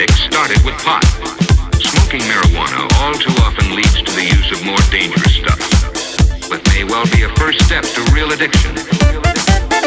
addicts started with pot. Smoking marijuana all too often leads to the use of more dangerous stuff, but may well be a first step to real addiction.